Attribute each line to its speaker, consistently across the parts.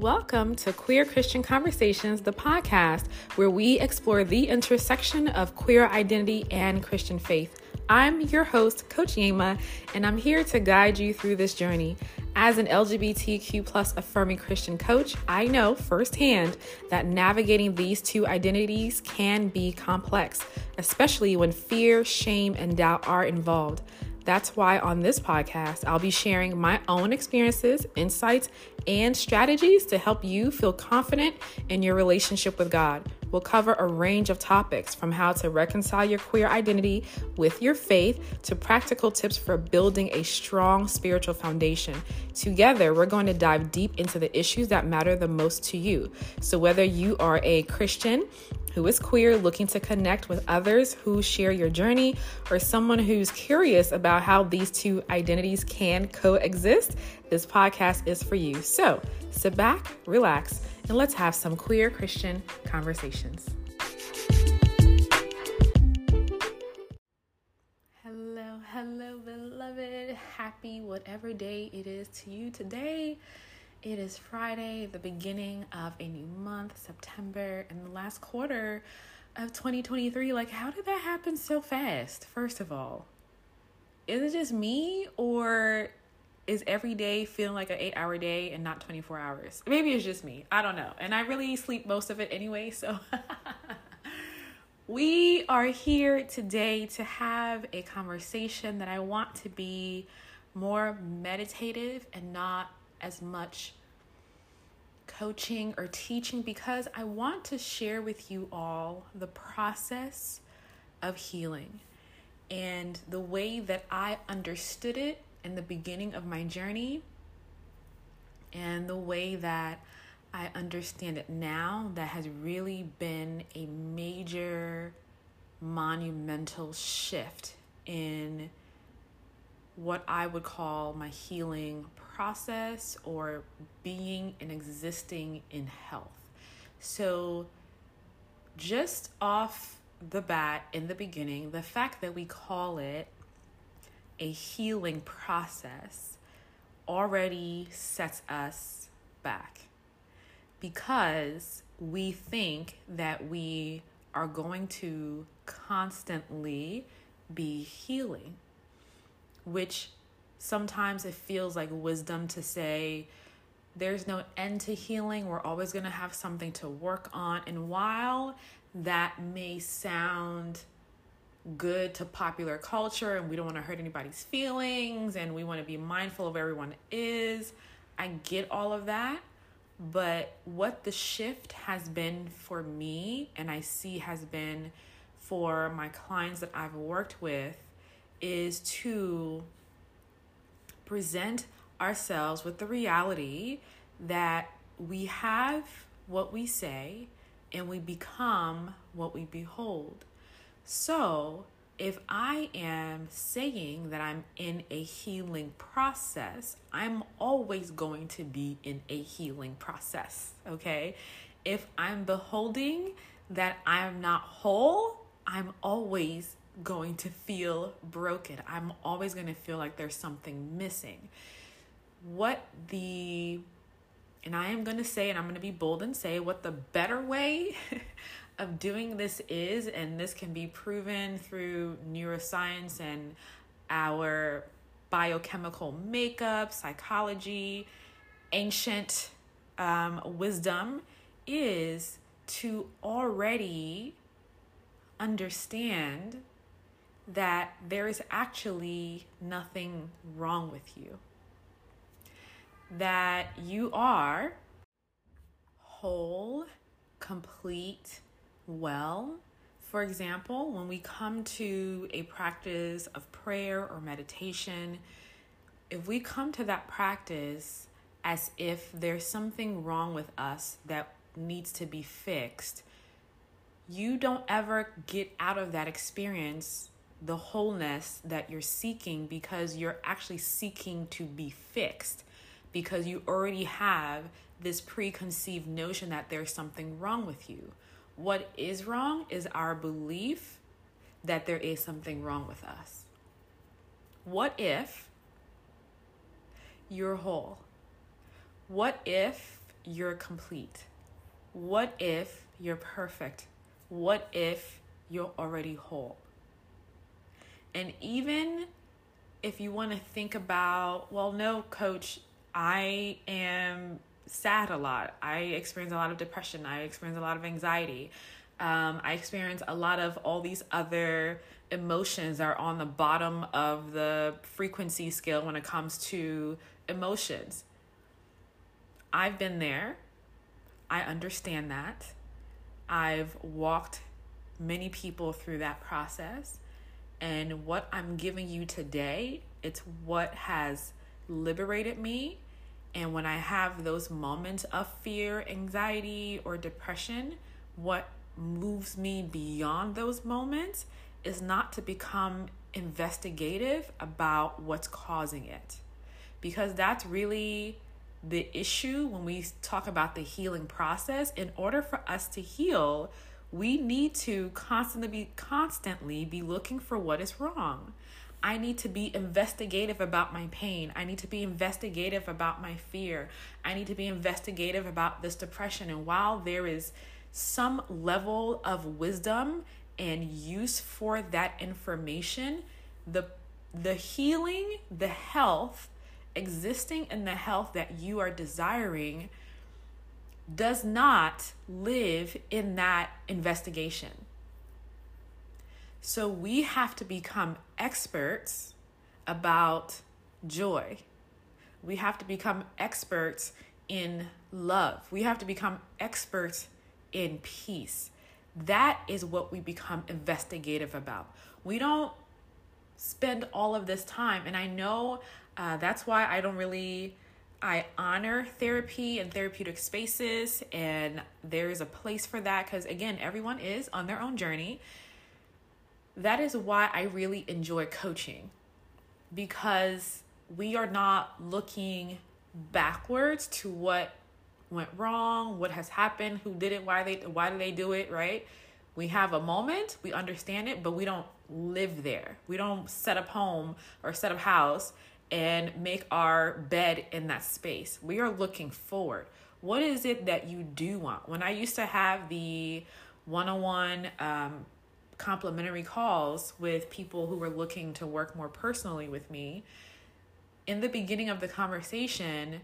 Speaker 1: Welcome to Queer Christian Conversations, the podcast where we explore the intersection of queer identity and Christian faith. I'm your host, Coach Yema, and I'm here to guide you through this journey. As an LGBTQ plus affirming Christian coach, I know firsthand that navigating these two identities can be complex, especially when fear, shame, and doubt are involved. That's why on this podcast, I'll be sharing my own experiences, insights, and strategies to help you feel confident in your relationship with God. We'll cover a range of topics from how to reconcile your queer identity with your faith to practical tips for building a strong spiritual foundation. Together, we're going to dive deep into the issues that matter the most to you. So, whether you are a Christian, who is queer looking to connect with others who share your journey, or someone who's curious about how these two identities can coexist, this podcast is for you. So sit back, relax, and let's have some queer Christian conversations. Hello, hello, beloved. Happy whatever day it is to you today. It is Friday, the beginning of a new month, September, and the last quarter of 2023. Like, how did that happen so fast? First of all, is it just me, or is every day feeling like an eight hour day and not 24 hours? Maybe it's just me. I don't know. And I really sleep most of it anyway, so. we are here today to have a conversation that I want to be more meditative and not as much coaching or teaching because I want to share with you all the process of healing and the way that I understood it in the beginning of my journey and the way that I understand it now that has really been a major monumental shift in what I would call my healing process or being and existing in health. So, just off the bat in the beginning, the fact that we call it a healing process already sets us back because we think that we are going to constantly be healing which sometimes it feels like wisdom to say, there's no end to healing. We're always going to have something to work on. And while that may sound good to popular culture and we don't want to hurt anybody's feelings and we want to be mindful of everyone is, I get all of that. But what the shift has been for me, and I see has been for my clients that I've worked with, is to present ourselves with the reality that we have what we say and we become what we behold. So, if I am saying that I'm in a healing process, I'm always going to be in a healing process, okay? If I'm beholding that I'm not whole, I'm always going to feel broken. I'm always going to feel like there's something missing. What the, and I am going to say, and I'm going to be bold and say, what the better way of doing this is, and this can be proven through neuroscience and our biochemical makeup, psychology, ancient um, wisdom, is to already understand that there is actually nothing wrong with you. That you are whole, complete, well. For example, when we come to a practice of prayer or meditation, if we come to that practice as if there's something wrong with us that needs to be fixed, you don't ever get out of that experience the wholeness that you're seeking because you're actually seeking to be fixed because you already have this preconceived notion that there's something wrong with you. What is wrong is our belief that there is something wrong with us. What if you're whole? What if you're complete? What if you're perfect? What if you're already whole? And even if you want to think about, well, no, coach, I am sad a lot. I experience a lot of depression. I experience a lot of anxiety. Um, I experience a lot of all these other emotions that are on the bottom of the frequency scale when it comes to emotions. I've been there. I understand that. I've walked many people through that process. And what I'm giving you today, it's what has liberated me. And when I have those moments of fear, anxiety, or depression, what moves me beyond those moments is not to become investigative about what's causing it. Because that's really the issue when we talk about the healing process. In order for us to heal, we need to constantly be constantly be looking for what is wrong. I need to be investigative about my pain. I need to be investigative about my fear. I need to be investigative about this depression. And while there is some level of wisdom and use for that information, the the healing, the health existing in the health that you are desiring does not live in that investigation. So we have to become experts about joy. We have to become experts in love. We have to become experts in peace. That is what we become investigative about. We don't spend all of this time, and I know uh, that's why I don't really. I honor therapy and therapeutic spaces, and there's a place for that because, again, everyone is on their own journey. That is why I really enjoy coaching because we are not looking backwards to what went wrong, what has happened, who did it, why they why did they do it, right? We have a moment, we understand it, but we don't live there. We don't set up home or set up house and make our bed in that space. We are looking forward. What is it that you do want? When I used to have the one-on-one um, complimentary calls with people who were looking to work more personally with me, in the beginning of the conversation,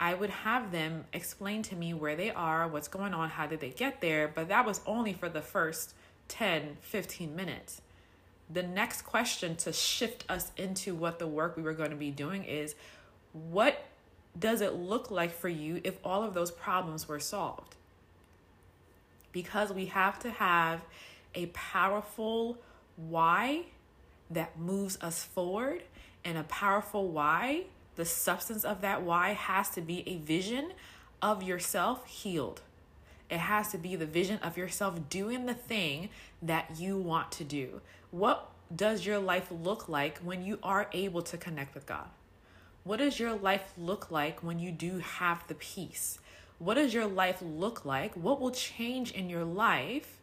Speaker 1: I would have them explain to me where they are, what's going on, how did they get there, but that was only for the first 10, 15 minutes. The next question to shift us into what the work we were going to be doing is what does it look like for you if all of those problems were solved? Because we have to have a powerful why that moves us forward and a powerful why the substance of that why has to be a vision of yourself healed. It has to be the vision of yourself doing the thing that you want to do. What does your life look like when you are able to connect with God? What does your life look like when you do have the peace? What does your life look like? What will change in your life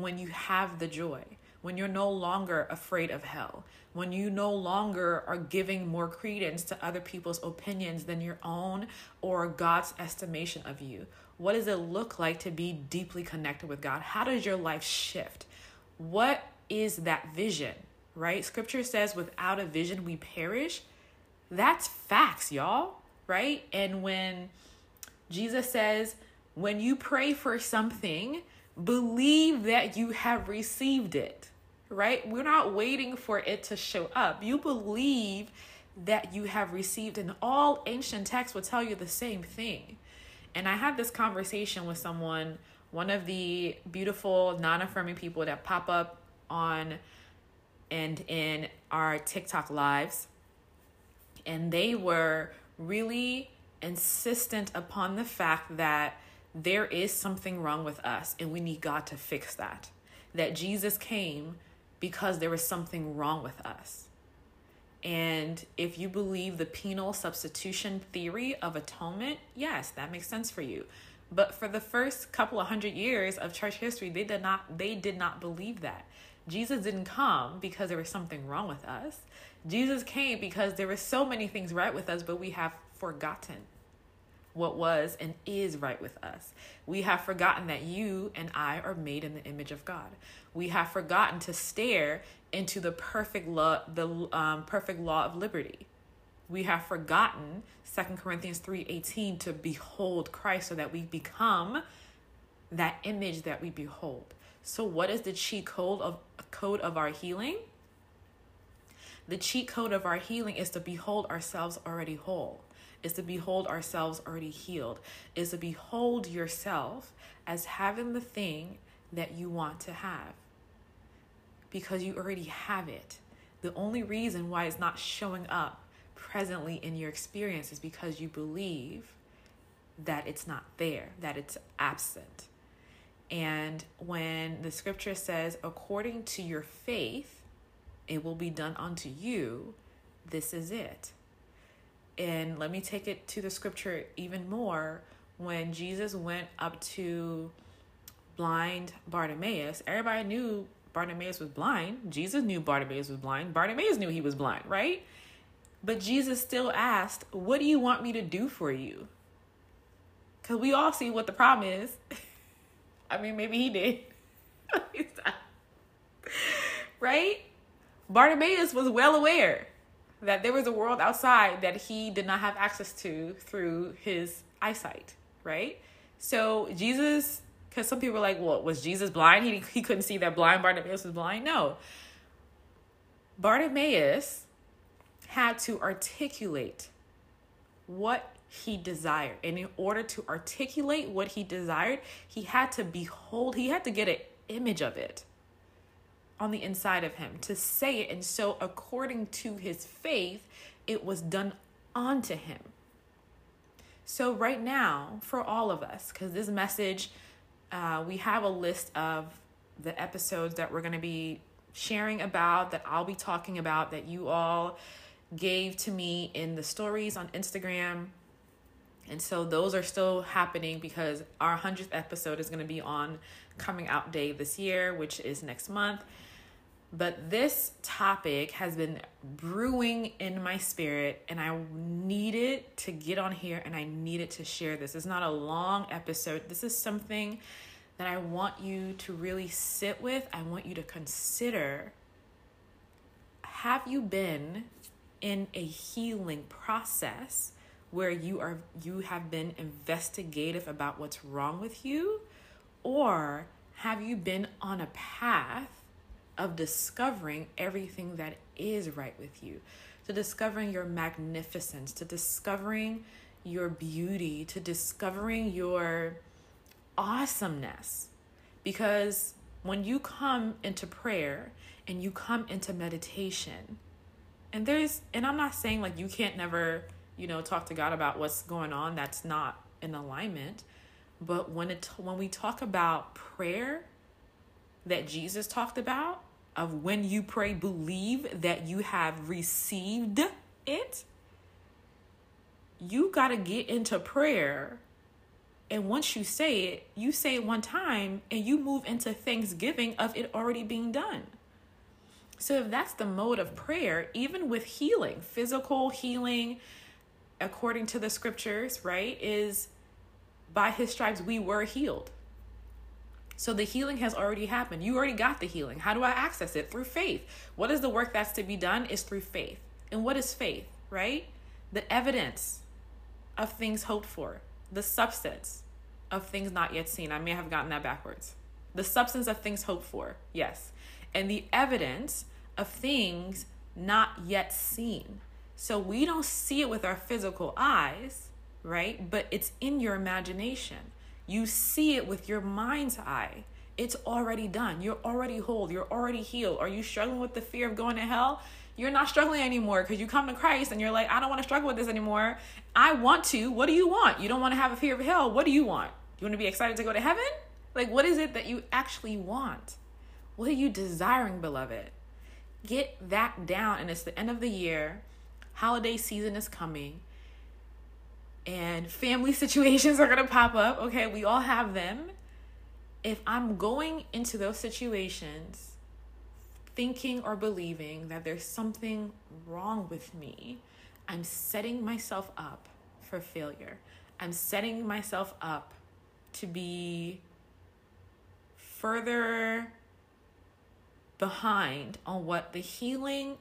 Speaker 1: when you have the joy? When you're no longer afraid of hell? when you no longer are giving more credence to other people's opinions than your own or God's estimation of you? What does it look like to be deeply connected with God? How does your life shift? What is that vision, right? Scripture says, without a vision, we perish. That's facts, y'all, right? And when Jesus says, when you pray for something, believe that you have received it right? We're not waiting for it to show up. You believe that you have received, and all ancient texts will tell you the same thing. And I had this conversation with someone, one of the beautiful non affirming people that pop up on and in our TikTok lives. And they were really insistent upon the fact that there is something wrong with us and we need God to fix that. That Jesus came because there was something wrong with us. And if you believe the penal substitution theory of atonement, yes, that makes sense for you. But for the first couple of hundred years of church history, they did not they did not believe that. Jesus didn't come because there was something wrong with us. Jesus came because there were so many things right with us, but we have forgotten. What was and is right with us. We have forgotten that you and I are made in the image of God. We have forgotten to stare into the perfect law, the um, perfect law of liberty. We have forgotten 2 Corinthians 3:18 to behold Christ so that we become that image that we behold. So what is the cheat code of code of our healing? The cheat code of our healing is to behold ourselves already whole is to behold ourselves already healed, is to behold yourself as having the thing that you want to have because you already have it. The only reason why it's not showing up presently in your experience is because you believe that it's not there, that it's absent. And when the scripture says, according to your faith, it will be done unto you, this is it. And let me take it to the scripture even more. When Jesus went up to blind Bartimaeus, everybody knew Bartimaeus was blind. Jesus knew Bartimaeus was blind. Bartimaeus knew he was blind, right? But Jesus still asked, What do you want me to do for you? Because we all see what the problem is. I mean, maybe he did. right? Bartimaeus was well aware that there was a world outside that he did not have access to through his eyesight, right? So Jesus, because some people are like, well, was Jesus blind? He, he couldn't see that blind Bartimaeus was blind? No. Bartimaeus had to articulate what he desired. And in order to articulate what he desired, he had to behold, he had to get an image of it on the inside of him to say it. And so, according to his faith, it was done onto him. So, right now, for all of us, because this message, uh, we have a list of the episodes that we're going to be sharing about, that I'll be talking about, that you all gave to me in the stories on Instagram. And so those are still happening because our 100th episode is going to be on coming out day this year, which is next month. But this topic has been brewing in my spirit, and I needed to get on here and I needed to share this. It's not a long episode. This is something that I want you to really sit with. I want you to consider have you been in a healing process where you are you have been investigative about what's wrong with you or have you been on a path of discovering everything that is right with you, to discovering your magnificence, to discovering your beauty, to discovering your awesomeness. Because when you come into prayer and you come into meditation, and there's, and I'm not saying like you can't never, you know, talk to God about what's going on, that's not in alignment. But when it when we talk about prayer that Jesus talked about, of when you pray, believe that you have received it. You got to get into prayer. And once you say it, you say it one time and you move into thanksgiving of it already being done. So, if that's the mode of prayer, even with healing, physical healing, according to the scriptures, right, is by his stripes we were healed. So the healing has already happened. You already got the healing. How do I access it? Through faith. What is the work that's to be done? Is through faith. And what is faith, right? The evidence of things hoped for, the substance of things not yet seen. I may have gotten that backwards. The substance of things hoped for, yes. And the evidence of things not yet seen. So we don't see it with our physical eyes, right? But it's in your imagination. You see it with your mind's eye. It's already done. You're already whole. You're already healed. Are you struggling with the fear of going to hell? You're not struggling anymore because you come to Christ and you're like, I don't want to struggle with this anymore. I want to. What do you want? You don't want to have a fear of hell. What do you want? You want to be excited to go to heaven? Like, what is it that you actually want? What are you desiring, beloved? Get that down. And it's the end of the year. Holiday season is coming and family situations are going to pop up. Okay, we all have them. If I'm going into those situations thinking or believing that there's something wrong with me, I'm setting myself up for failure. I'm setting myself up to be further behind on what the healing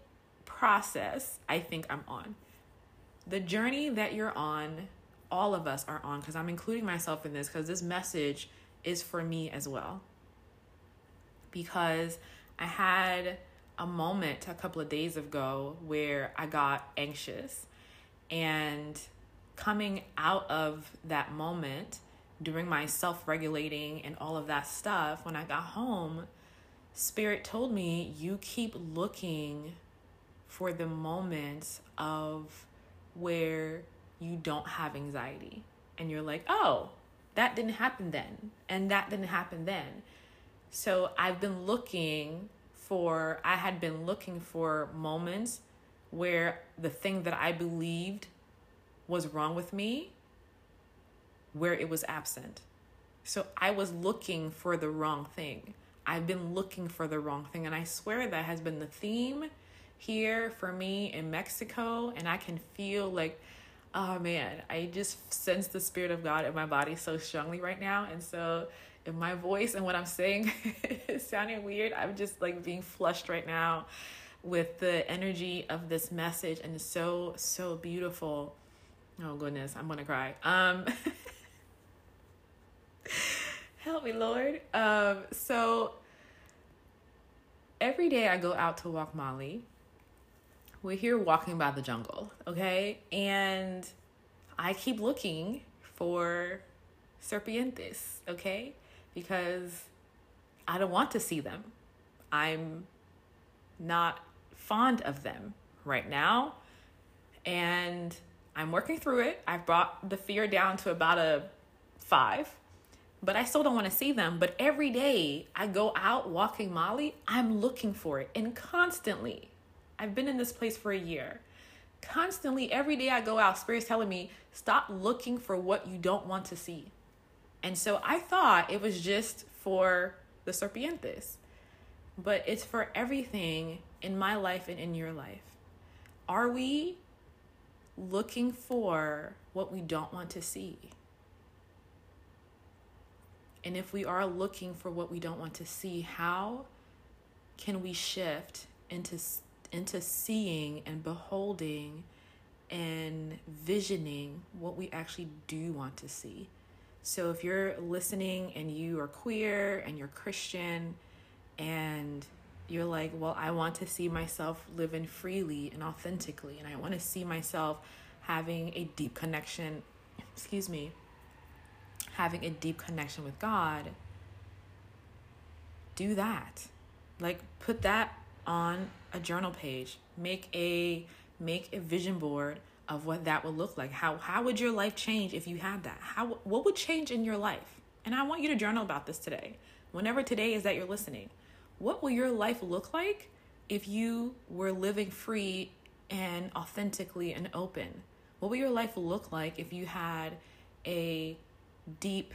Speaker 1: process I think I'm on. The journey that you're on, all of us are on, because I'm including myself in this, because this message is for me as well. Because I had a moment a couple of days ago where I got anxious. And coming out of that moment, doing my self regulating and all of that stuff, when I got home, Spirit told me, You keep looking for the moments of where you don't have anxiety. And you're like, Oh, that didn't happen then. And that didn't happen then. So I've been looking for, I had been looking for moments where the thing that I believed was wrong with me, where it was absent. So I was looking for the wrong thing. I've been looking for the wrong thing. And I swear that has been the theme here for me in Mexico. And I can feel like, oh man, I just sense the Spirit of God in my body so strongly right now. And so if my voice and what I'm saying is sounding weird, I'm just like being flushed right now with the energy of this message and it's so so beautiful. Oh goodness, I'm gonna cry. Um help me, Lord. Um so every day I go out to walk Molly. We're here walking by the jungle, okay? And I keep looking for serpientes, okay? because I don't want to see them. I'm not fond of them right now. And I'm working through it. I've brought the fear down to about a five, but I still don't want to see them. But every day I go out walking Molly, I'm looking for it. And constantly, I've been in this place for a year. Constantly, every day I go out, Spirit's telling me, stop looking for what you don't want to see. And so I thought it was just for the serpientes, but it's for everything in my life and in your life. Are we looking for what we don't want to see? And if we are looking for what we don't want to see, how can we shift into into seeing and beholding and visioning what we actually do want to see? So if you're listening and you are queer and you're Christian and you're like, well, I want to see myself living freely and authentically, and I want to see myself having a deep connection, excuse me, having a deep connection with God, do that. Like put that on a journal page. Make a make a vision board of what that would look like. How how would your life change if you had that? How what would change in your life? And I want you to journal about this today. Whenever today is that you're listening. What will your life look like if you were living free and authentically and open? What will your life look like if you had a deep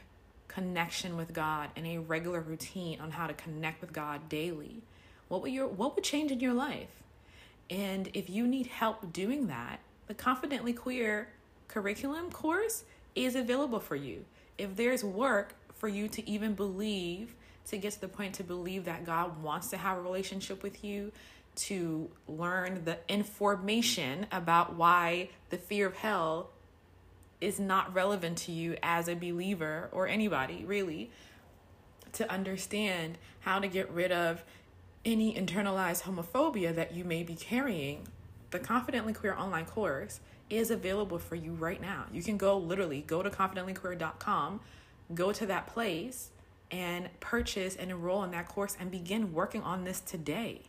Speaker 1: connection with God and a regular routine on how to connect with God daily? What would your what would change in your life? And if you need help doing that, the Confidently Queer curriculum course is available for you. If there's work for you to even believe, to get to the point to believe that God wants to have a relationship with you, to learn the information about why the fear of hell is not relevant to you as a believer or anybody really, to understand how to get rid of any internalized homophobia that you may be carrying the Confidently Queer online course is available for you right now. You can go literally go to confidentlyqueer.com, go to that place and purchase and enroll in that course and begin working on this today.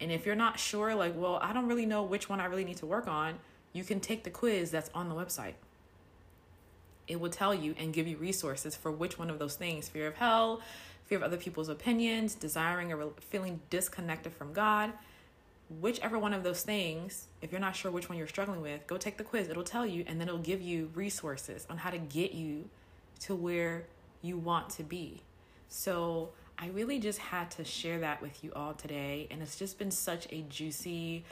Speaker 1: And if you're not sure like, well, I don't really know which one I really need to work on, you can take the quiz that's on the website. It will tell you and give you resources for which one of those things fear of hell, fear of other people's opinions, desiring or feeling disconnected from God whichever one of those things, if you're not sure which one you're struggling with, go take the quiz. It'll tell you, and then it'll give you resources on how to get you to where you want to be. So, I really just had to share that with you all today. And it's just been such a juicy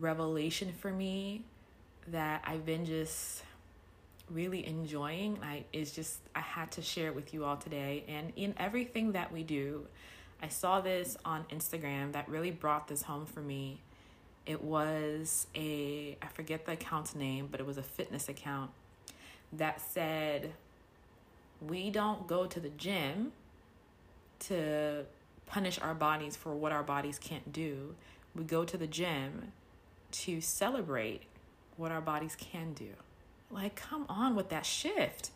Speaker 1: revelation for me that I've been just really enjoying. I is just I had to share it with you all today. And in everything that we do, I saw this on Instagram that really brought this home for me. It was a I forget the account's name, but it was a fitness account that said we don't go to the gym to punish our bodies for what our bodies can't do. We go to the gym to celebrate what our bodies can do. Like, come on with that shift.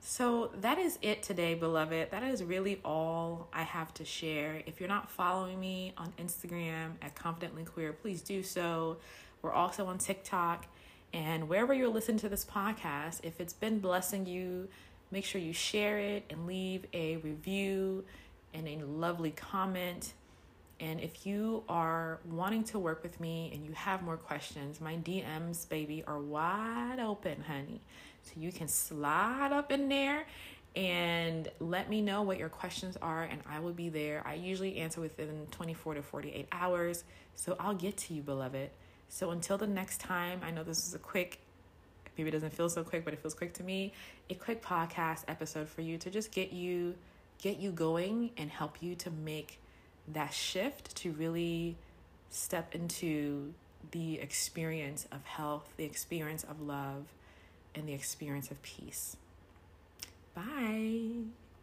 Speaker 1: So, that is it today, beloved. That is really all I have to share. If you're not following me on Instagram at Confidently Queer, please do so. We're also on TikTok. And wherever you're listening to this podcast, if it's been blessing you, make sure you share it and leave a review and a lovely comment. And if you are wanting to work with me and you have more questions, my DMs, baby, are wide open, honey. So you can slide up in there and let me know what your questions are, and I will be there. I usually answer within 24 to 48 hours. So I'll get to you, beloved. So until the next time, I know this is a quick, maybe it doesn't feel so quick, but it feels quick to me. A quick podcast episode for you to just get you get you going and help you to make that shift to really step into the experience of health, the experience of love, and the experience of peace. Bye.